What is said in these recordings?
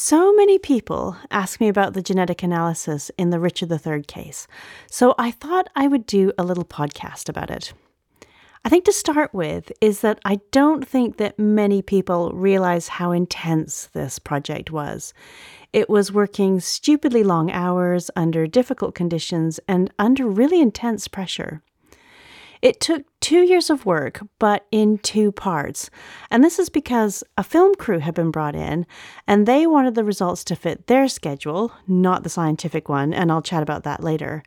So many people ask me about the genetic analysis in the Richard III case, so I thought I would do a little podcast about it. I think to start with is that I don't think that many people realize how intense this project was. It was working stupidly long hours under difficult conditions and under really intense pressure. It took two years of work, but in two parts. And this is because a film crew had been brought in and they wanted the results to fit their schedule, not the scientific one, and I'll chat about that later.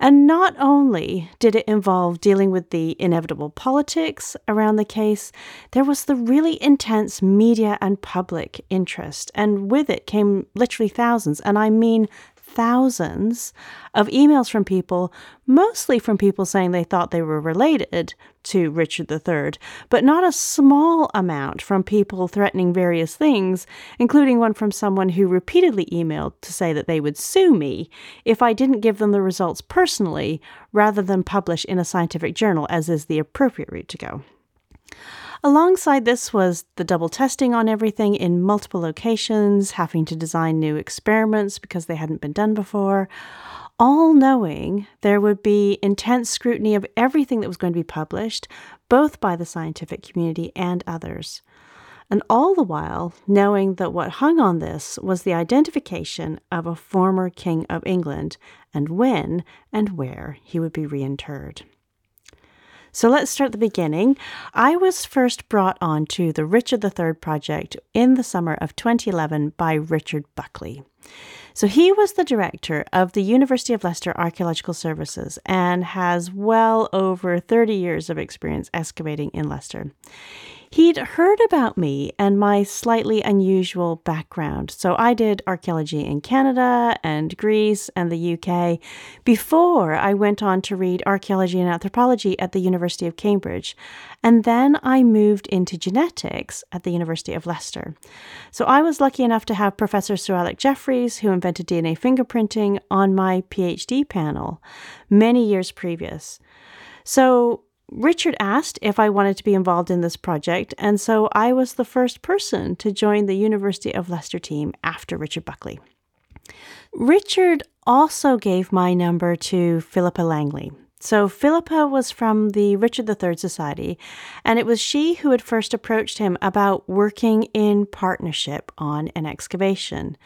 And not only did it involve dealing with the inevitable politics around the case, there was the really intense media and public interest. And with it came literally thousands, and I mean thousands of emails from people, mostly from people saying they thought they were related to Richard III, but not a small amount from people threatening various things, including one from someone who repeatedly emailed to say that they would sue me if I didn't give them the results personally rather than publish in a scientific journal, as is the appropriate route to go. Alongside this was the double testing on everything in multiple locations, having to design new experiments because they hadn't been done before, all knowing there would be intense scrutiny of everything that was going to be published, both by the scientific community and others. And all the while knowing that what hung on this was the identification of a former King of England and when and where he would be reinterred. So let's start at the beginning. I was first brought on to the Richard III project in the summer of 2011 by Richard Buckley. So he was the director of the University of Leicester Archaeological Services and has well over 30 years of experience excavating in Leicester. He'd heard about me and my slightly unusual background. So I did archaeology in Canada and Greece and the UK before I went on to read archaeology and anthropology at the University of Cambridge. And then I moved into genetics at the University of Leicester. So I was lucky enough to have Professor Sir Alec Jeffreys, who invented DNA fingerprinting, on my PhD panel many years previous. So Richard asked if I wanted to be involved in this project, and so I was the first person to join the University of Leicester team after Richard Buckley. Richard also gave my number to Philippa Langley, so, Philippa was from the Richard III Society, and it was she who had first approached him about working in partnership on an excavation.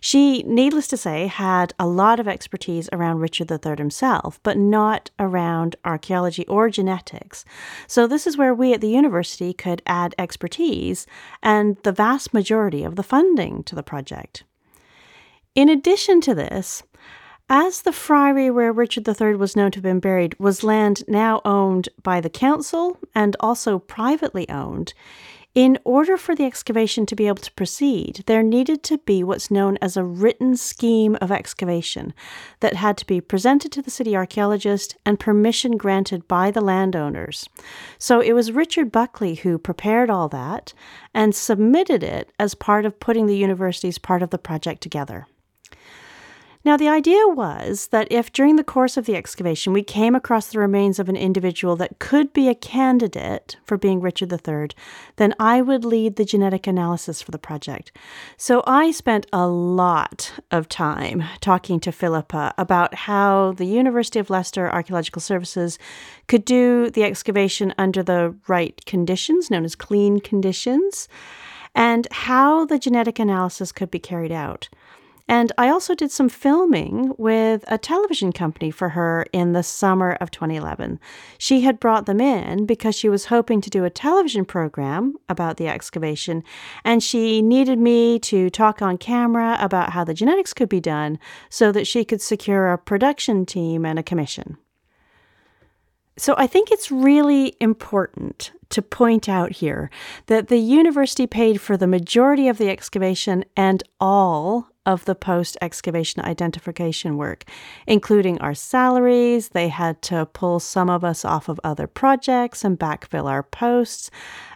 She, needless to say, had a lot of expertise around Richard III himself, but not around archaeology or genetics. So, this is where we at the university could add expertise and the vast majority of the funding to the project. In addition to this, as the friary where Richard III was known to have been buried was land now owned by the council and also privately owned, in order for the excavation to be able to proceed, there needed to be what's known as a written scheme of excavation that had to be presented to the city archaeologist and permission granted by the landowners. So it was Richard Buckley who prepared all that and submitted it as part of putting the university's part of the project together. Now, the idea was that if during the course of the excavation we came across the remains of an individual that could be a candidate for being Richard III, then I would lead the genetic analysis for the project. So I spent a lot of time talking to Philippa about how the University of Leicester Archaeological Services could do the excavation under the right conditions, known as clean conditions, and how the genetic analysis could be carried out. And I also did some filming with a television company for her in the summer of 2011. She had brought them in because she was hoping to do a television program about the excavation, and she needed me to talk on camera about how the genetics could be done so that she could secure a production team and a commission. So I think it's really important to point out here that the university paid for the majority of the excavation and all of the post excavation identification work, including our salaries. They had to pull some of us off of other projects and backfill our posts,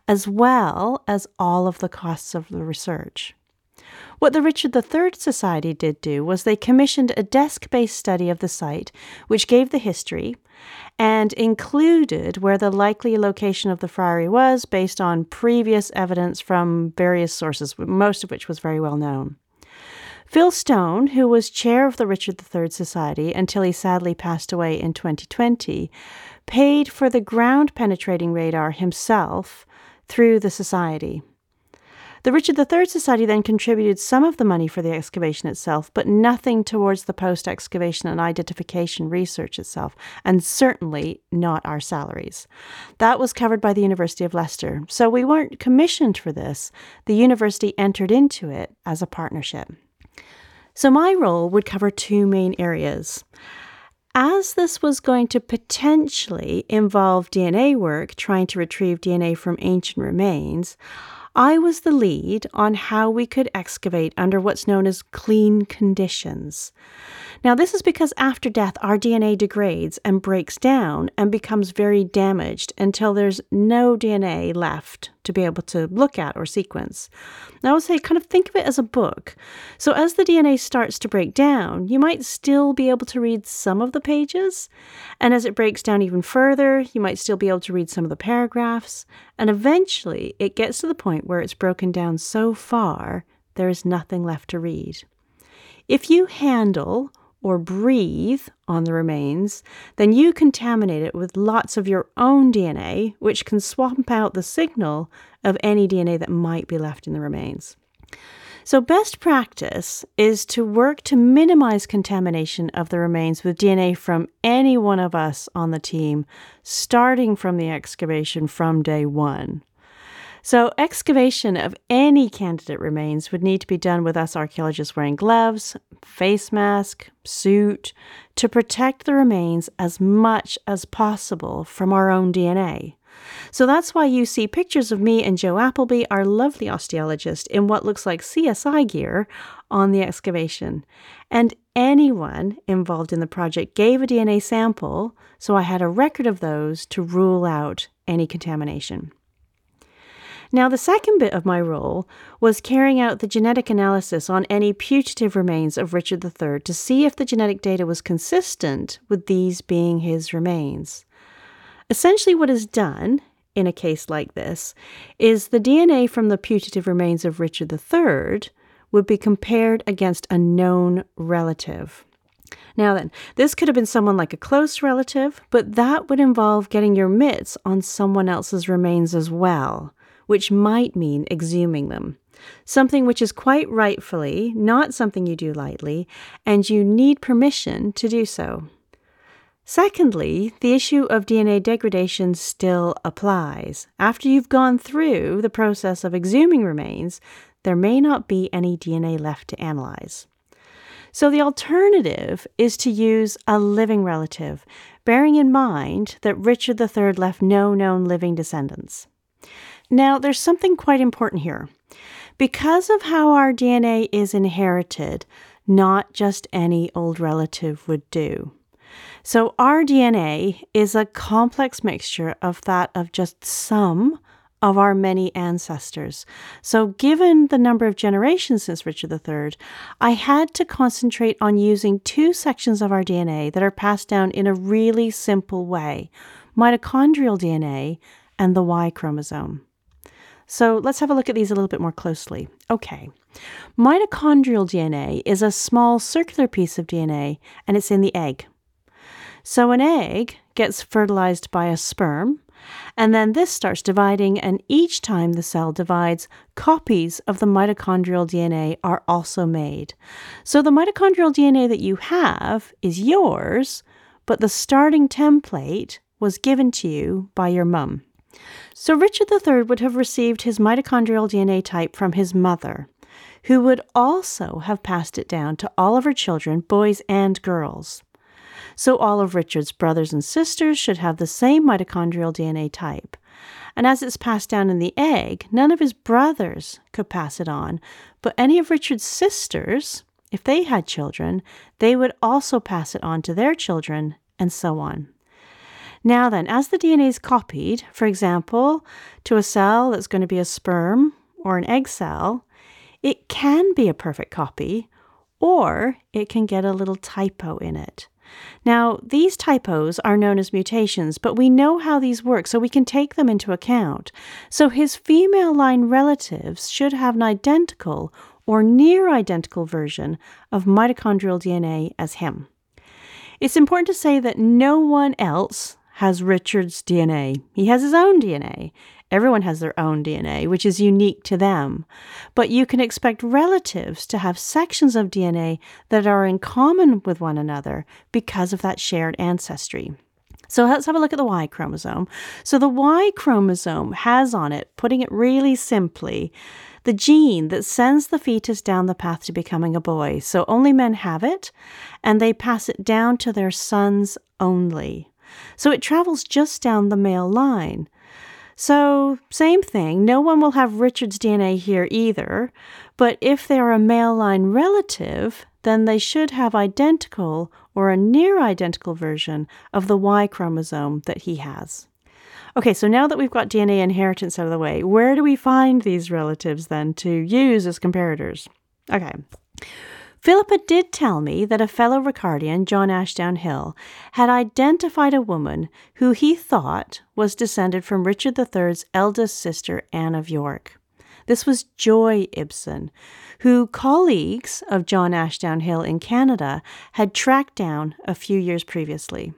as well as all of the costs of the research. What the Richard III Society did do was they commissioned a desk based study of the site, which gave the history and included where the likely location of the friary was based on previous evidence from various sources, most of which was very well known. Phil Stone, who was chair of the Richard III Society until he sadly passed away in 2020, paid for the ground penetrating radar himself through the Society. The Richard III Society then contributed some of the money for the excavation itself, but nothing towards the post excavation and identification research itself, and certainly not our salaries. That was covered by the University of Leicester, so we weren't commissioned for this. The university entered into it as a partnership. So my role would cover two main areas. As this was going to potentially involve DNA work trying to retrieve DNA from ancient remains, I was the lead on how we could excavate under what's known as clean conditions. Now, this is because after death, our DNA degrades and breaks down and becomes very damaged until there's no DNA left to be able to look at or sequence. I would say kind of think of it as a book. So, as the DNA starts to break down, you might still be able to read some of the pages. And as it breaks down even further, you might still be able to read some of the paragraphs. And eventually, it gets to the point where it's broken down so far, there is nothing left to read. If you handle or breathe on the remains, then you contaminate it with lots of your own DNA, which can swamp out the signal of any DNA that might be left in the remains. So, best practice is to work to minimize contamination of the remains with DNA from any one of us on the team, starting from the excavation from day one. So, excavation of any candidate remains would need to be done with us archaeologists wearing gloves, face mask, suit to protect the remains as much as possible from our own DNA. So that's why you see pictures of me and Jo Appleby, our lovely osteologist, in what looks like CSI gear on the excavation. And anyone involved in the project gave a DNA sample, so I had a record of those to rule out any contamination. Now, the second bit of my role was carrying out the genetic analysis on any putative remains of Richard III to see if the genetic data was consistent with these being his remains. Essentially, what is done in a case like this is the DNA from the putative remains of Richard III would be compared against a known relative. Now, then, this could have been someone like a close relative, but that would involve getting your mitts on someone else's remains as well which might mean exhuming them. Something which is quite rightfully not something you do lightly, and you need permission to do so. Secondly, the issue of DNA degradation still applies. After you've gone through the process of exhuming remains, there may not be any DNA left to analyze. So the alternative is to use a living relative, bearing in mind that Richard III left no known living descendants. Now, there's something quite important here. Because of how our DNA is inherited, not just any old relative would do. So, our DNA is a complex mixture of that of just some of our many ancestors. So, given the number of generations since Richard III, I had to concentrate on using two sections of our DNA that are passed down in a really simple way mitochondrial DNA and the Y chromosome. So let's have a look at these a little bit more closely. Okay. Mitochondrial DNA is a small circular piece of DNA and it's in the egg. So an egg gets fertilized by a sperm, and then this starts dividing, and each time the cell divides, copies of the mitochondrial DNA are also made. So the mitochondrial DNA that you have is yours, but the starting template was given to you by your mum. So Richard III would have received his mitochondrial DNA type from his mother, who would also have passed it down to all of her children, boys and girls. So all of Richard's brothers and sisters should have the same mitochondrial DNA type. And as it's passed down in the egg, none of his brothers could pass it on, but any of Richard's sisters, if they had children, they would also pass it on to their children, and so on. Now, then, as the DNA is copied, for example, to a cell that's going to be a sperm or an egg cell, it can be a perfect copy or it can get a little typo in it. Now, these typos are known as mutations, but we know how these work, so we can take them into account. So his female line relatives should have an identical or near identical version of mitochondrial DNA as him. It's important to say that no one else has Richard's DNA. He has his own DNA. Everyone has their own DNA, which is unique to them. But you can expect relatives to have sections of DNA that are in common with one another because of that shared ancestry. So let's have a look at the Y chromosome. So the Y chromosome has on it, putting it really simply, the gene that sends the fetus down the path to becoming a boy. So only men have it, and they pass it down to their sons only. So it travels just down the male line. So, same thing, no one will have Richard's DNA here either, but if they're a male line relative, then they should have identical or a near identical version of the Y chromosome that he has. Okay, so now that we've got DNA inheritance out of the way, where do we find these relatives then to use as comparators? Okay. Philippa did tell me that a fellow Ricardian, John Ashdown Hill, had identified a woman who he thought was descended from Richard III's eldest sister, Anne of York. This was Joy Ibsen, who colleagues of John Ashdown Hill in Canada had tracked down a few years previously.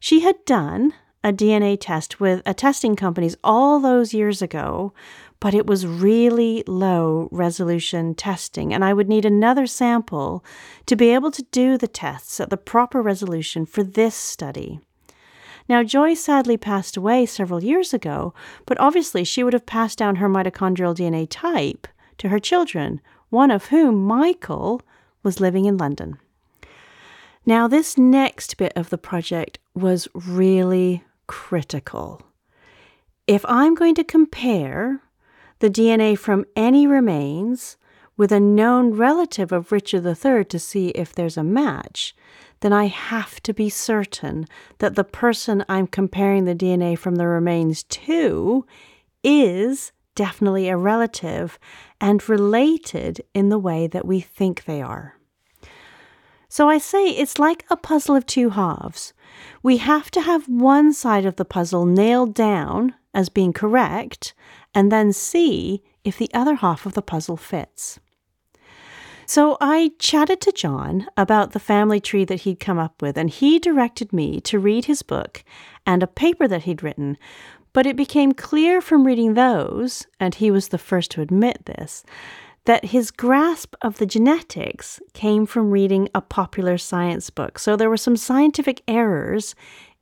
She had done a DNA test with a testing companies all those years ago but it was really low resolution testing, and I would need another sample to be able to do the tests at the proper resolution for this study. Now, Joy sadly passed away several years ago, but obviously she would have passed down her mitochondrial DNA type to her children, one of whom, Michael, was living in London. Now, this next bit of the project was really critical. If I'm going to compare the DNA from any remains with a known relative of Richard III to see if there's a match, then I have to be certain that the person I'm comparing the DNA from the remains to is definitely a relative and related in the way that we think they are. So I say it's like a puzzle of two halves. We have to have one side of the puzzle nailed down as being correct, and then see if the other half of the puzzle fits. So I chatted to John about the family tree that he'd come up with, and he directed me to read his book and a paper that he'd written. But it became clear from reading those, and he was the first to admit this, that his grasp of the genetics came from reading a popular science book. So there were some scientific errors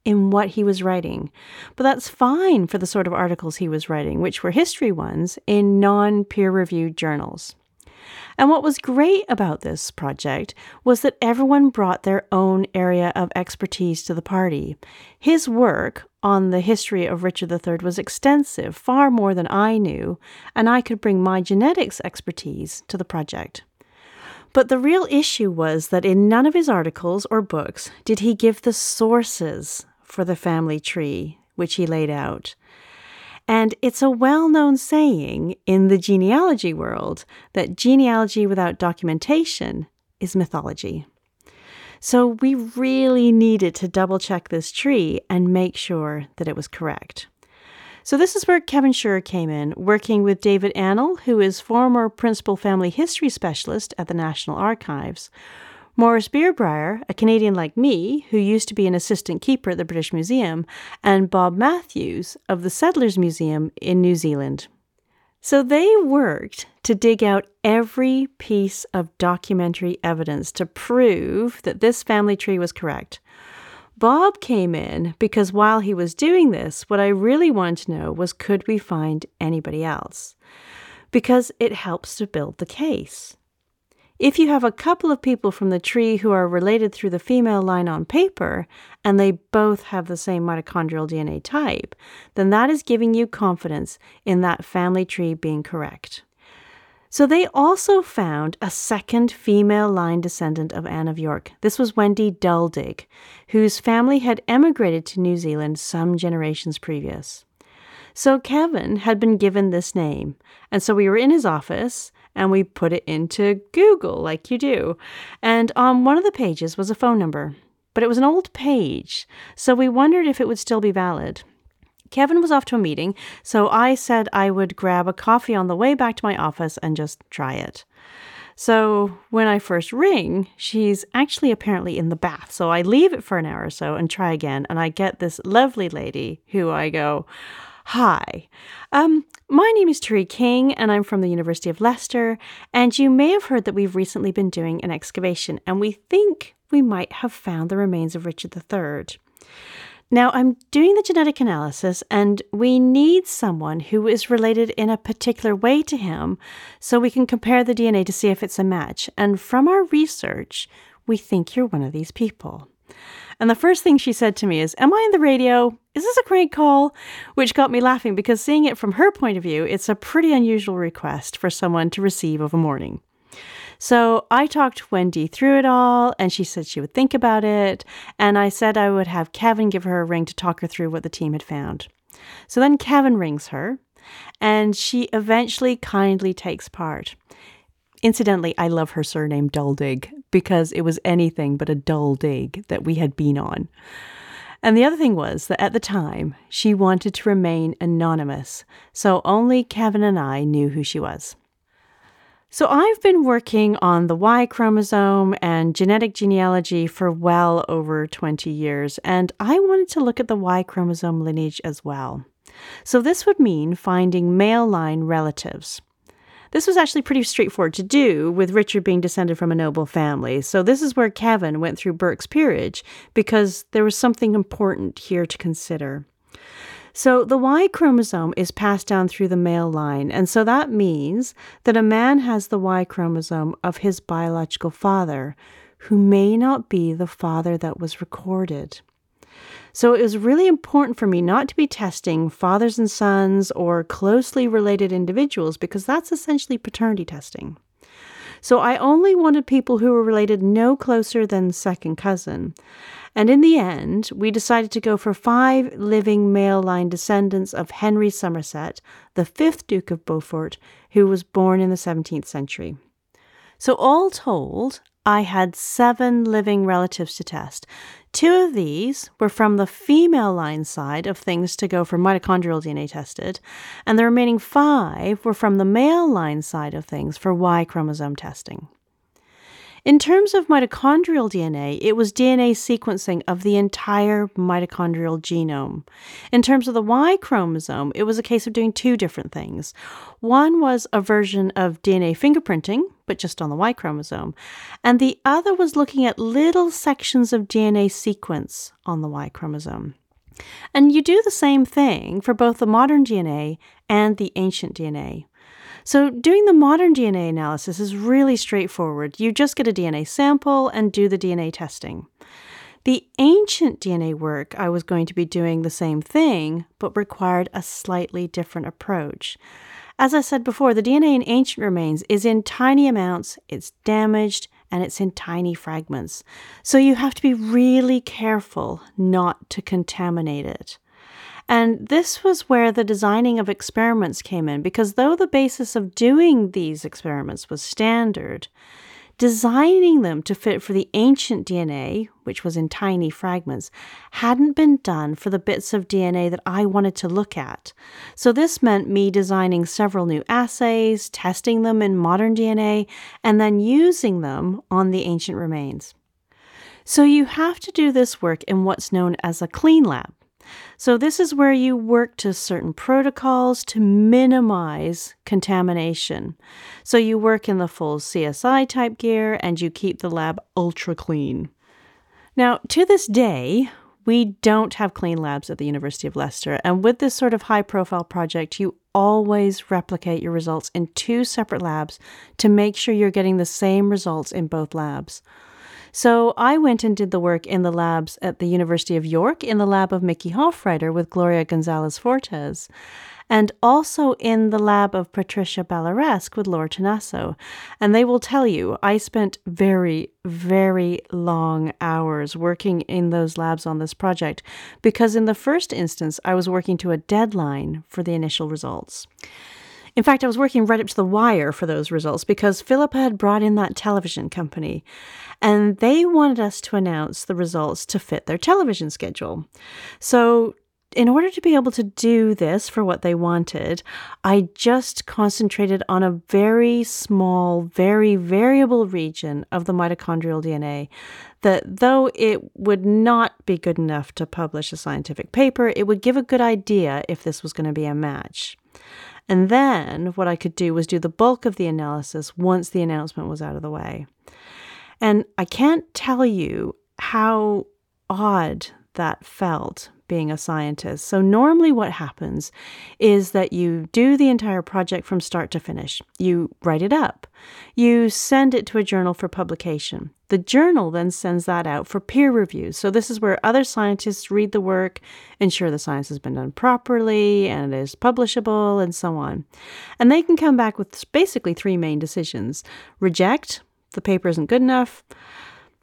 in what he was writing. But that's fine for the sort of articles he was writing, which were history ones in non peer reviewed journals. And what was great about this project was that everyone brought their own area of expertise to the party. His work on the history of Richard III was extensive, far more than I knew, and I could bring my genetics expertise to the project. But the real issue was that in none of his articles or books did he give the sources for the family tree, which he laid out. And it's a well known saying in the genealogy world that genealogy without documentation is mythology. So we really needed to double check this tree and make sure that it was correct. So this is where Kevin Schürer came in, working with David Annal, who is former principal family history specialist at the National Archives, Maurice Bierbrier, a Canadian like me, who used to be an assistant keeper at the British Museum, and Bob Matthews of the Settlers Museum in New Zealand. So they worked to dig out every piece of documentary evidence to prove that this family tree was correct. Bob came in because while he was doing this, what I really wanted to know was could we find anybody else? Because it helps to build the case. If you have a couple of people from the tree who are related through the female line on paper, and they both have the same mitochondrial DNA type, then that is giving you confidence in that family tree being correct. So they also found a second female line descendant of Anne of York. This was Wendy Duldig, whose family had emigrated to New Zealand some generations previous. So Kevin had been given this name, and so we were in his office and we put it into Google like you do. And on one of the pages was a phone number, but it was an old page, so we wondered if it would still be valid. Kevin was off to a meeting, so I said I would grab a coffee on the way back to my office and just try it. So when I first ring, she's actually apparently in the bath. So I leave it for an hour or so and try again. And I get this lovely lady who I go, Hi, um, my name is Turi King and I'm from the University of Leicester. And you may have heard that we've recently been doing an excavation and we think we might have found the remains of Richard III. Now, I'm doing the genetic analysis, and we need someone who is related in a particular way to him so we can compare the DNA to see if it's a match. And from our research, we think you're one of these people. And the first thing she said to me is, Am I in the radio? Is this a crank call? Which got me laughing because seeing it from her point of view, it's a pretty unusual request for someone to receive of a morning. So I talked Wendy through it all, and she said she would think about it. And I said I would have Kevin give her a ring to talk her through what the team had found. So then Kevin rings her, and she eventually kindly takes part. Incidentally, I love her surname Duldig because it was anything but a dull dig that we had been on. And the other thing was that at the time, she wanted to remain anonymous, so only Kevin and I knew who she was. So, I've been working on the Y chromosome and genetic genealogy for well over 20 years, and I wanted to look at the Y chromosome lineage as well. So, this would mean finding male line relatives. This was actually pretty straightforward to do, with Richard being descended from a noble family. So, this is where Kevin went through Burke's peerage because there was something important here to consider. So the Y chromosome is passed down through the male line, and so that means that a man has the Y chromosome of his biological father, who may not be the father that was recorded. So it was really important for me not to be testing fathers and sons or closely related individuals because that's essentially paternity testing. So I only wanted people who were related no closer than second cousin. And in the end, we decided to go for five living male line descendants of Henry Somerset, the fifth Duke of Beaufort, who was born in the 17th century. So, all told, I had seven living relatives to test. Two of these were from the female line side of things to go for mitochondrial DNA tested, and the remaining five were from the male line side of things for Y chromosome testing. In terms of mitochondrial DNA, it was DNA sequencing of the entire mitochondrial genome. In terms of the Y chromosome, it was a case of doing two different things. One was a version of DNA fingerprinting, but just on the Y chromosome, and the other was looking at little sections of DNA sequence on the Y chromosome. And you do the same thing for both the modern DNA and the ancient DNA. So, doing the modern DNA analysis is really straightforward. You just get a DNA sample and do the DNA testing. The ancient DNA work, I was going to be doing the same thing, but required a slightly different approach. As I said before, the DNA in ancient remains is in tiny amounts, it's damaged, and it's in tiny fragments. So you have to be really careful not to contaminate it. And this was where the designing of experiments came in, because though the basis of doing these experiments was standard, designing them to fit for the ancient DNA, which was in tiny fragments, hadn't been done for the bits of DNA that I wanted to look at. So this meant me designing several new assays, testing them in modern DNA, and then using them on the ancient remains. So you have to do this work in what's known as a clean lab. So, this is where you work to certain protocols to minimize contamination. So, you work in the full CSI type gear and you keep the lab ultra clean. Now, to this day, we don't have clean labs at the University of Leicester, and with this sort of high profile project, you always replicate your results in two separate labs to make sure you're getting the same results in both labs. So I went and did the work in the labs at the University of York, in the lab of Michi Hofreiter with Gloria Gonzalez Fortes, and also in the lab of Patricia Balaresque with Laura Tonasso. And they will tell you, I spent very, very long hours working in those labs on this project because in the first instance, I was working to a deadline for the initial results. In fact, I was working right up to the wire for those results because Philippa had brought in that television company and they wanted us to announce the results to fit their television schedule. So, in order to be able to do this for what they wanted, I just concentrated on a very small, very variable region of the mitochondrial DNA that, though it would not be good enough to publish a scientific paper, it would give a good idea if this was going to be a match. And then what I could do was do the bulk of the analysis once the announcement was out of the way. And I can't tell you how odd that felt being a scientist. So, normally, what happens is that you do the entire project from start to finish. You write it up, you send it to a journal for publication. The journal then sends that out for peer review. So, this is where other scientists read the work, ensure the science has been done properly and is publishable, and so on. And they can come back with basically three main decisions reject, the paper isn't good enough.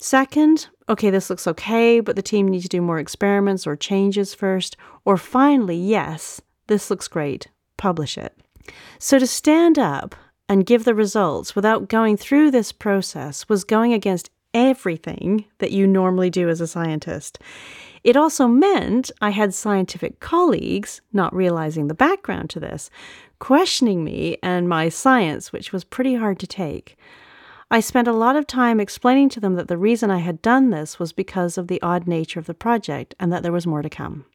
Second, okay, this looks okay, but the team needs to do more experiments or changes first. Or finally, yes, this looks great, publish it. So to stand up and give the results without going through this process was going against everything that you normally do as a scientist. It also meant I had scientific colleagues, not realizing the background to this, questioning me and my science, which was pretty hard to take. I spent a lot of time explaining to them that the reason I had done this was because of the odd nature of the project and that there was more to come.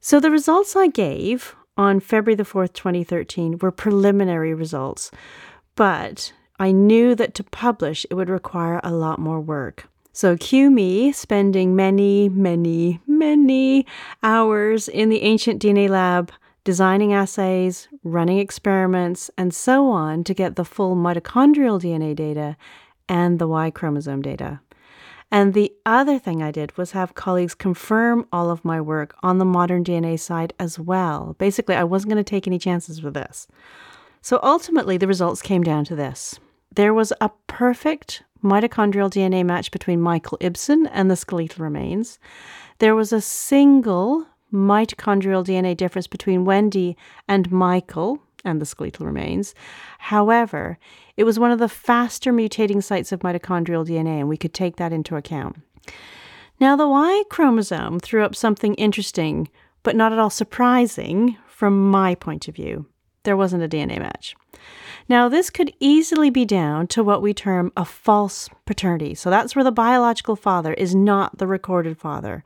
So the results I gave on February the 4th, 2013 were preliminary results, but I knew that to publish it would require a lot more work. So cue me spending many, many, many hours in the ancient DNA lab designing assays, running experiments, and so on to get the full mitochondrial DNA data and the Y chromosome data. And the other thing I did was have colleagues confirm all of my work on the modern DNA side as well. Basically, I wasn't going to take any chances with this. So ultimately, the results came down to this there was a perfect mitochondrial DNA match between Michael Ibsen and the skeletal remains. There was a single mitochondrial DNA difference between Wendy and Michael and the skeletal remains. However, it was one of the faster mutating sites of mitochondrial DNA, and we could take that into account. Now, the Y chromosome threw up something interesting, but not at all surprising from my point of view. There wasn't a DNA match. Now, this could easily be down to what we term a false paternity. So that's where the biological father is not the recorded father.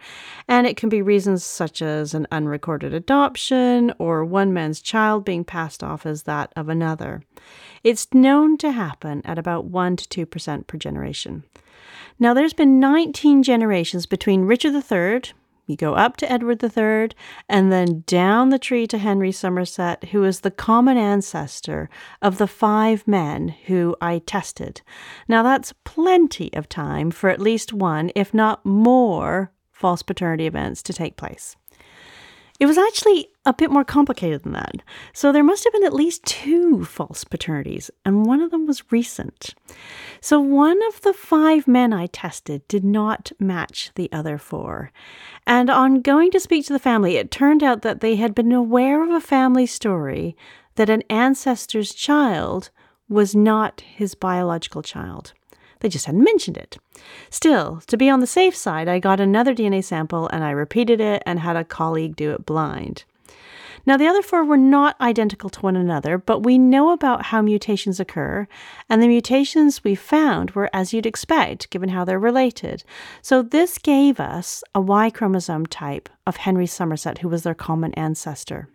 And it can be reasons such as an unrecorded adoption or one man's child being passed off as that of another. It's known to happen at about 1 to 2% per generation. Now, there's been 19 generations between Richard III, you go up to Edward III and then down the tree to Henry Somerset, who is the common ancestor of the five men who I tested. Now, that's plenty of time for at least one, if not more, false paternity events to take place. It was actually a bit more complicated than that. So there must have been at least two false paternities, and one of them was recent. So one of the five men I tested did not match the other four. And on going to speak to the family, it turned out that they had been aware of a family story that an ancestor's child was not his biological child. They just hadn't mentioned it. Still, to be on the safe side, I got another DNA sample and I repeated it and had a colleague do it blind. Now, the other four were not identical to one another, but we know about how mutations occur, and the mutations we found were as you'd expect, given how they're related. So, this gave us a Y chromosome type of Henry Somerset, who was their common ancestor.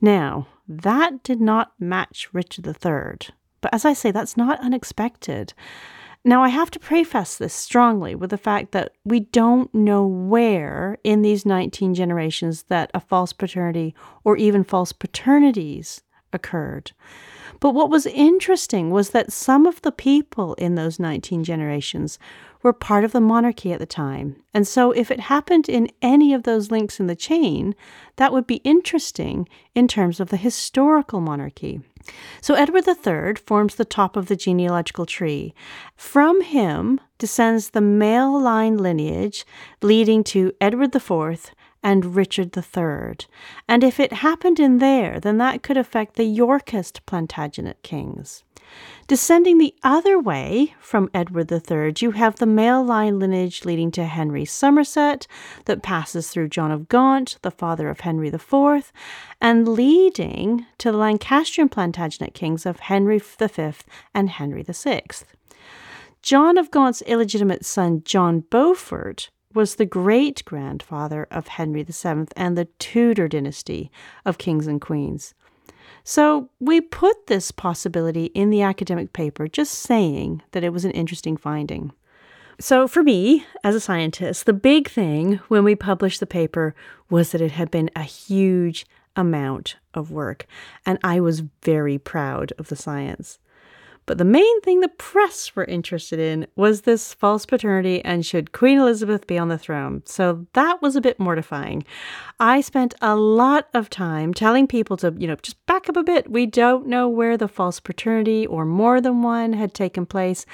Now, that did not match Richard III, but as I say, that's not unexpected. Now, I have to preface this strongly with the fact that we don't know where in these 19 generations that a false paternity or even false paternities occurred. But what was interesting was that some of the people in those 19 generations were part of the monarchy at the time. And so, if it happened in any of those links in the chain, that would be interesting in terms of the historical monarchy. So, Edward III forms the top of the genealogical tree. From him descends the male line lineage leading to Edward IV and Richard III. And if it happened in there, then that could affect the Yorkist Plantagenet kings. Descending the other way from Edward III, you have the male line lineage leading to Henry Somerset that passes through John of Gaunt, the father of Henry IV, and leading to the Lancastrian Plantagenet kings of Henry V and Henry VI. John of Gaunt's illegitimate son, John Beaufort, was the great grandfather of Henry VII and the Tudor dynasty of kings and queens. So we put this possibility in the academic paper, just saying that it was an interesting finding. So, for me, as a scientist, the big thing when we published the paper was that it had been a huge amount of work, and I was very proud of the science. But the main thing the press were interested in was this false paternity and should Queen Elizabeth be on the throne. So that was a bit mortifying. I spent a lot of time telling people to, you know, just back up a bit. We don't know where the false paternity or more than one had taken place.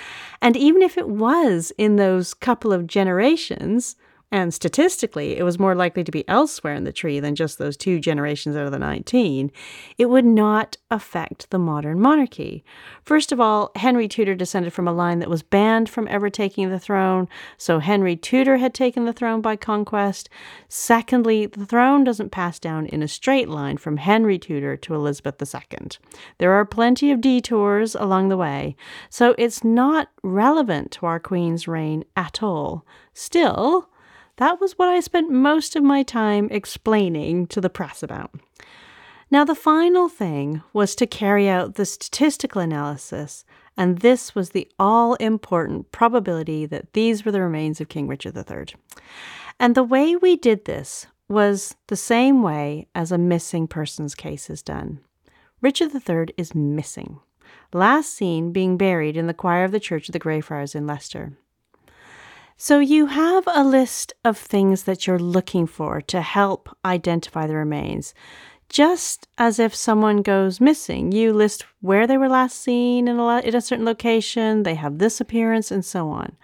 And even if it was in those couple of generations, and statistically, it was more likely to be elsewhere in the tree than just those two generations out of the 19. It would not affect the modern monarchy. First of all, Henry Tudor descended from a line that was banned from ever taking the throne, so Henry Tudor had taken the throne by conquest. Secondly, the throne doesn't pass down in a straight line from Henry Tudor to Elizabeth II. There are plenty of detours along the way, so it's not relevant to our Queen's reign at all. Still, that was what I spent most of my time explaining to the press about. Now, the final thing was to carry out the statistical analysis, and this was the all important probability that these were the remains of King Richard III. And the way we did this was the same way as a missing persons case is done. Richard III is missing, last seen being buried in the choir of the Church of the Greyfriars in Leicester. So you have a list of things that you're looking for to help identify the remains. Just as if someone goes missing, you list where they were last seen in a, in a certain location, they have this appearance, and so on.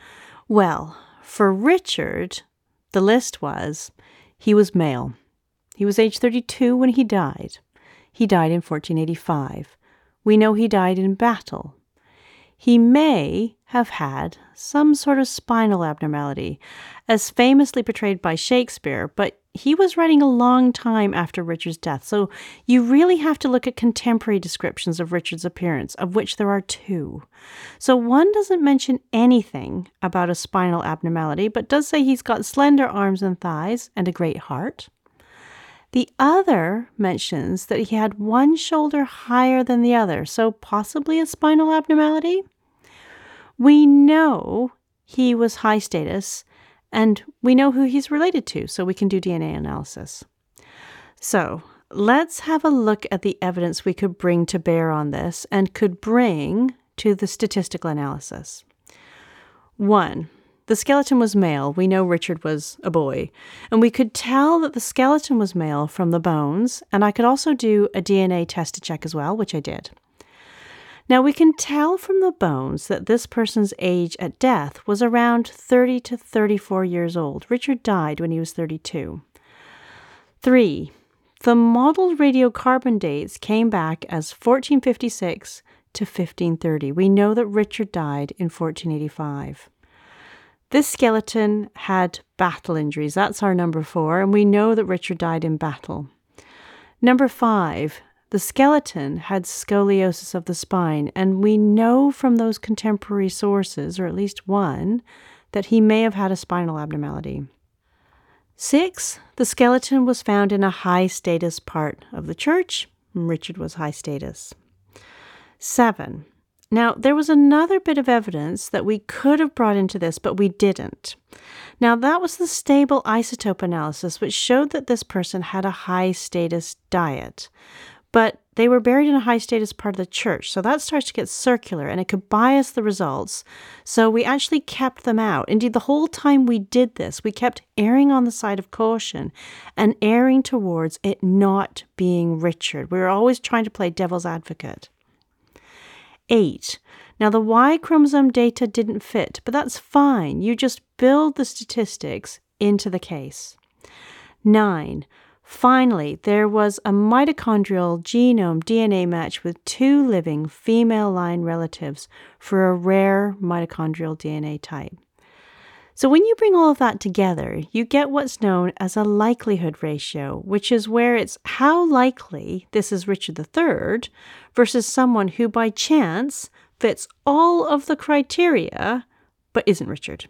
Well, for Richard, the list was he was male. He was age 32 when he died. He died in 1485. We know he died in battle. He may have had some sort of spinal abnormality, as famously portrayed by Shakespeare, but he was writing a long time after Richard's death, so you really have to look at contemporary descriptions of Richard's appearance, of which there are two. So one doesn't mention anything about a spinal abnormality, but does say he's got slender arms and thighs and a great heart. The other mentions that he had one shoulder higher than the other, so possibly a spinal abnormality. We know he was high status and we know who he's related to, so we can do DNA analysis. So let's have a look at the evidence we could bring to bear on this and could bring to the statistical analysis. One, the skeleton was male. We know Richard was a boy. And we could tell that the skeleton was male from the bones, and I could also do a DNA test to check as well, which I did. Now, we can tell from the bones that this person's age at death was around 30 to 34 years old. Richard died when he was 32. Three, the modeled radiocarbon dates came back as 1456 to 1530. We know that Richard died in 1485. This skeleton had battle injuries. That's our number four, and we know that Richard died in battle. Number five, the skeleton had scoliosis of the spine, and we know from those contemporary sources, or at least one, that he may have had a spinal abnormality. Six, the skeleton was found in a high status part of the church. Richard was high status. Seven, now, there was another bit of evidence that we could have brought into this, but we didn't. Now, that was the stable isotope analysis, which showed that this person had a high status diet but they were buried in a high status part of the church. So that starts to get circular and it could bias the results. So we actually kept them out. Indeed, the whole time we did this, we kept erring on the side of caution and erring towards it not being Richard. We were always trying to play devil's advocate. Eight. Now, the Y chromosome data didn't fit, but that's fine. You just build the statistics into the case. Nine, finally, there was a mitochondrial genome DNA match with two living female line relatives for a rare mitochondrial DNA type. So, when you bring all of that together, you get what's known as a likelihood ratio, which is where it's how likely this is Richard III versus someone who by chance fits all of the criteria but isn't Richard.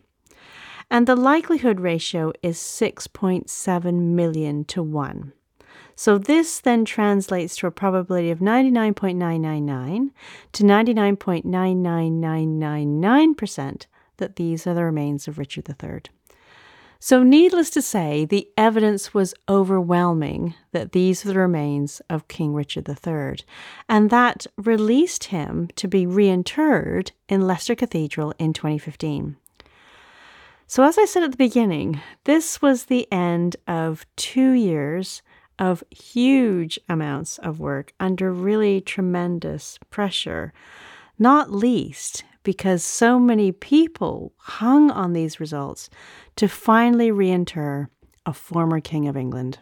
And the likelihood ratio is 6.7 million to 1. So this then translates to a probability of 99.999 to 99.99999% that these are the remains of Richard III. So, needless to say, the evidence was overwhelming that these were the remains of King Richard III, and that released him to be reinterred in Leicester Cathedral in 2015. So, as I said at the beginning, this was the end of two years of huge amounts of work under really tremendous pressure, not least because so many people hung on these results to finally reinter a former King of England.